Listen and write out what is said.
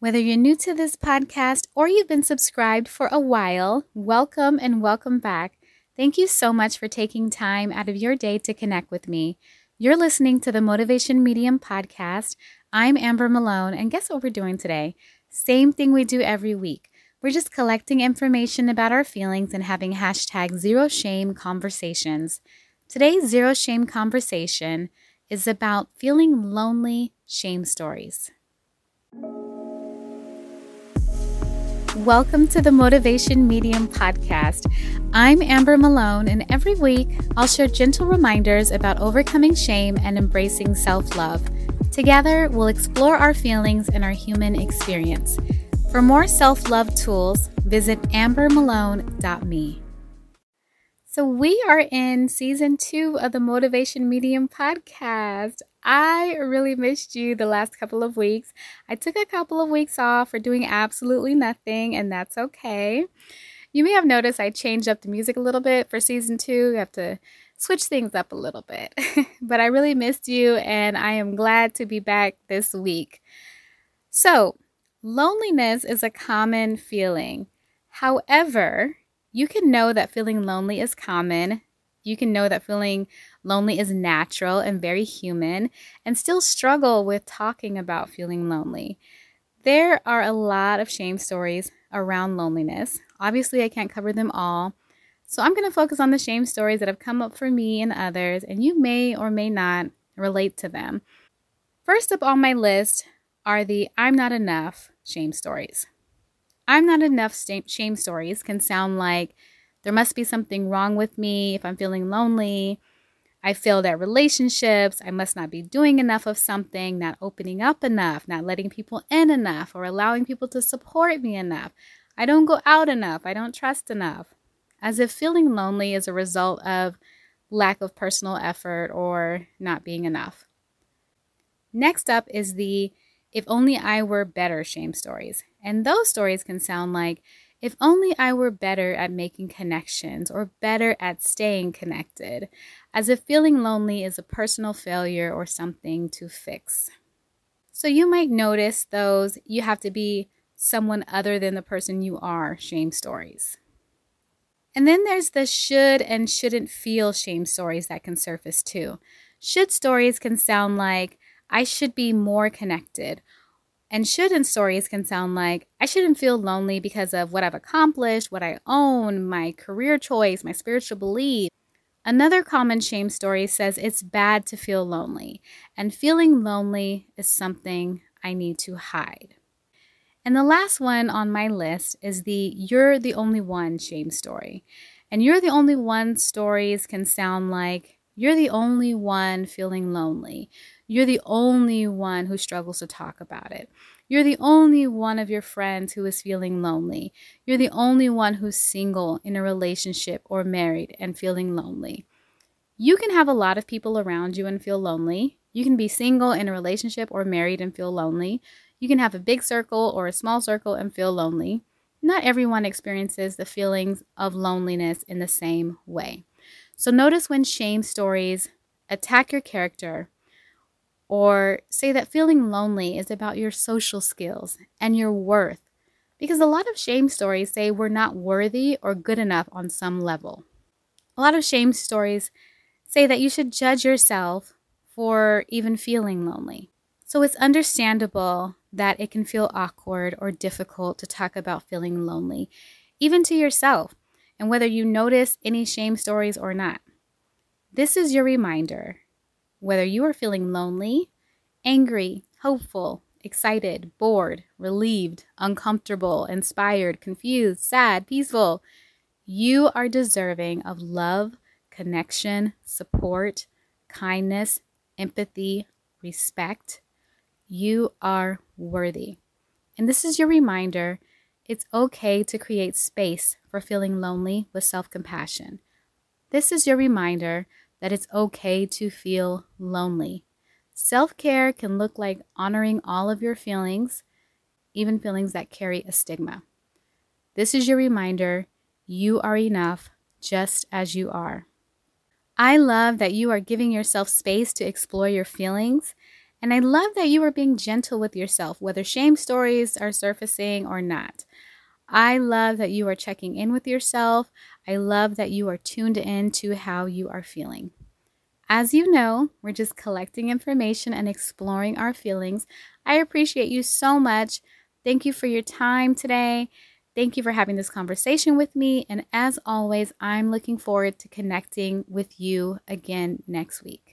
Whether you're new to this podcast or you've been subscribed for a while, welcome and welcome back. Thank you so much for taking time out of your day to connect with me. You're listening to the Motivation Medium podcast. I'm Amber Malone, and guess what we're doing today? Same thing we do every week. We're just collecting information about our feelings and having hashtag zero shame conversations. Today's zero shame conversation is about feeling lonely shame stories. Welcome to the Motivation Medium podcast. I'm Amber Malone, and every week I'll share gentle reminders about overcoming shame and embracing self love. Together, we'll explore our feelings and our human experience. For more self love tools, visit ambermalone.me. So, we are in season two of the Motivation Medium podcast. I really missed you the last couple of weeks. I took a couple of weeks off for doing absolutely nothing, and that's okay. You may have noticed I changed up the music a little bit for season two. You have to switch things up a little bit. but I really missed you, and I am glad to be back this week. So, loneliness is a common feeling. However, you can know that feeling lonely is common. You can know that feeling lonely is natural and very human, and still struggle with talking about feeling lonely. There are a lot of shame stories around loneliness. Obviously, I can't cover them all. So I'm going to focus on the shame stories that have come up for me and others, and you may or may not relate to them. First up on my list are the I'm not enough shame stories. I'm not enough shame stories can sound like there must be something wrong with me if I'm feeling lonely. I failed at relationships. I must not be doing enough of something, not opening up enough, not letting people in enough, or allowing people to support me enough. I don't go out enough. I don't trust enough. As if feeling lonely is a result of lack of personal effort or not being enough. Next up is the if only I were better shame stories. And those stories can sound like if only I were better at making connections or better at staying connected, as if feeling lonely is a personal failure or something to fix. So you might notice those you have to be someone other than the person you are shame stories. And then there's the should and shouldn't feel shame stories that can surface too. Should stories can sound like I should be more connected and shouldn't stories can sound like I shouldn't feel lonely because of what I've accomplished, what I own, my career choice, my spiritual belief. Another common shame story says it's bad to feel lonely, and feeling lonely is something I need to hide. And the last one on my list is the you're the only one shame story. And you're the only one stories can sound like you're the only one feeling lonely. You're the only one who struggles to talk about it. You're the only one of your friends who is feeling lonely. You're the only one who's single in a relationship or married and feeling lonely. You can have a lot of people around you and feel lonely. You can be single in a relationship or married and feel lonely. You can have a big circle or a small circle and feel lonely. Not everyone experiences the feelings of loneliness in the same way. So notice when shame stories attack your character or say that feeling lonely is about your social skills and your worth. Because a lot of shame stories say we're not worthy or good enough on some level. A lot of shame stories say that you should judge yourself for even feeling lonely. So it's understandable that it can feel awkward or difficult to talk about feeling lonely, even to yourself, and whether you notice any shame stories or not. This is your reminder whether you are feeling lonely, angry, hopeful, excited, bored, relieved, uncomfortable, inspired, confused, sad, peaceful, you are deserving of love, connection, support, kindness, empathy, respect. You are worthy. And this is your reminder it's okay to create space for feeling lonely with self compassion. This is your reminder that it's okay to feel lonely. Self care can look like honoring all of your feelings, even feelings that carry a stigma. This is your reminder you are enough just as you are. I love that you are giving yourself space to explore your feelings And I love that you are being gentle with yourself, whether shame stories are surfacing or not. I love that you are checking in with yourself. I love that you are tuned in to how you are feeling. As you know, we're just collecting information and exploring our feelings. I appreciate you so much. Thank you for your time today. Thank you for having this conversation with me. And as always, I'm looking forward to connecting with you again next week.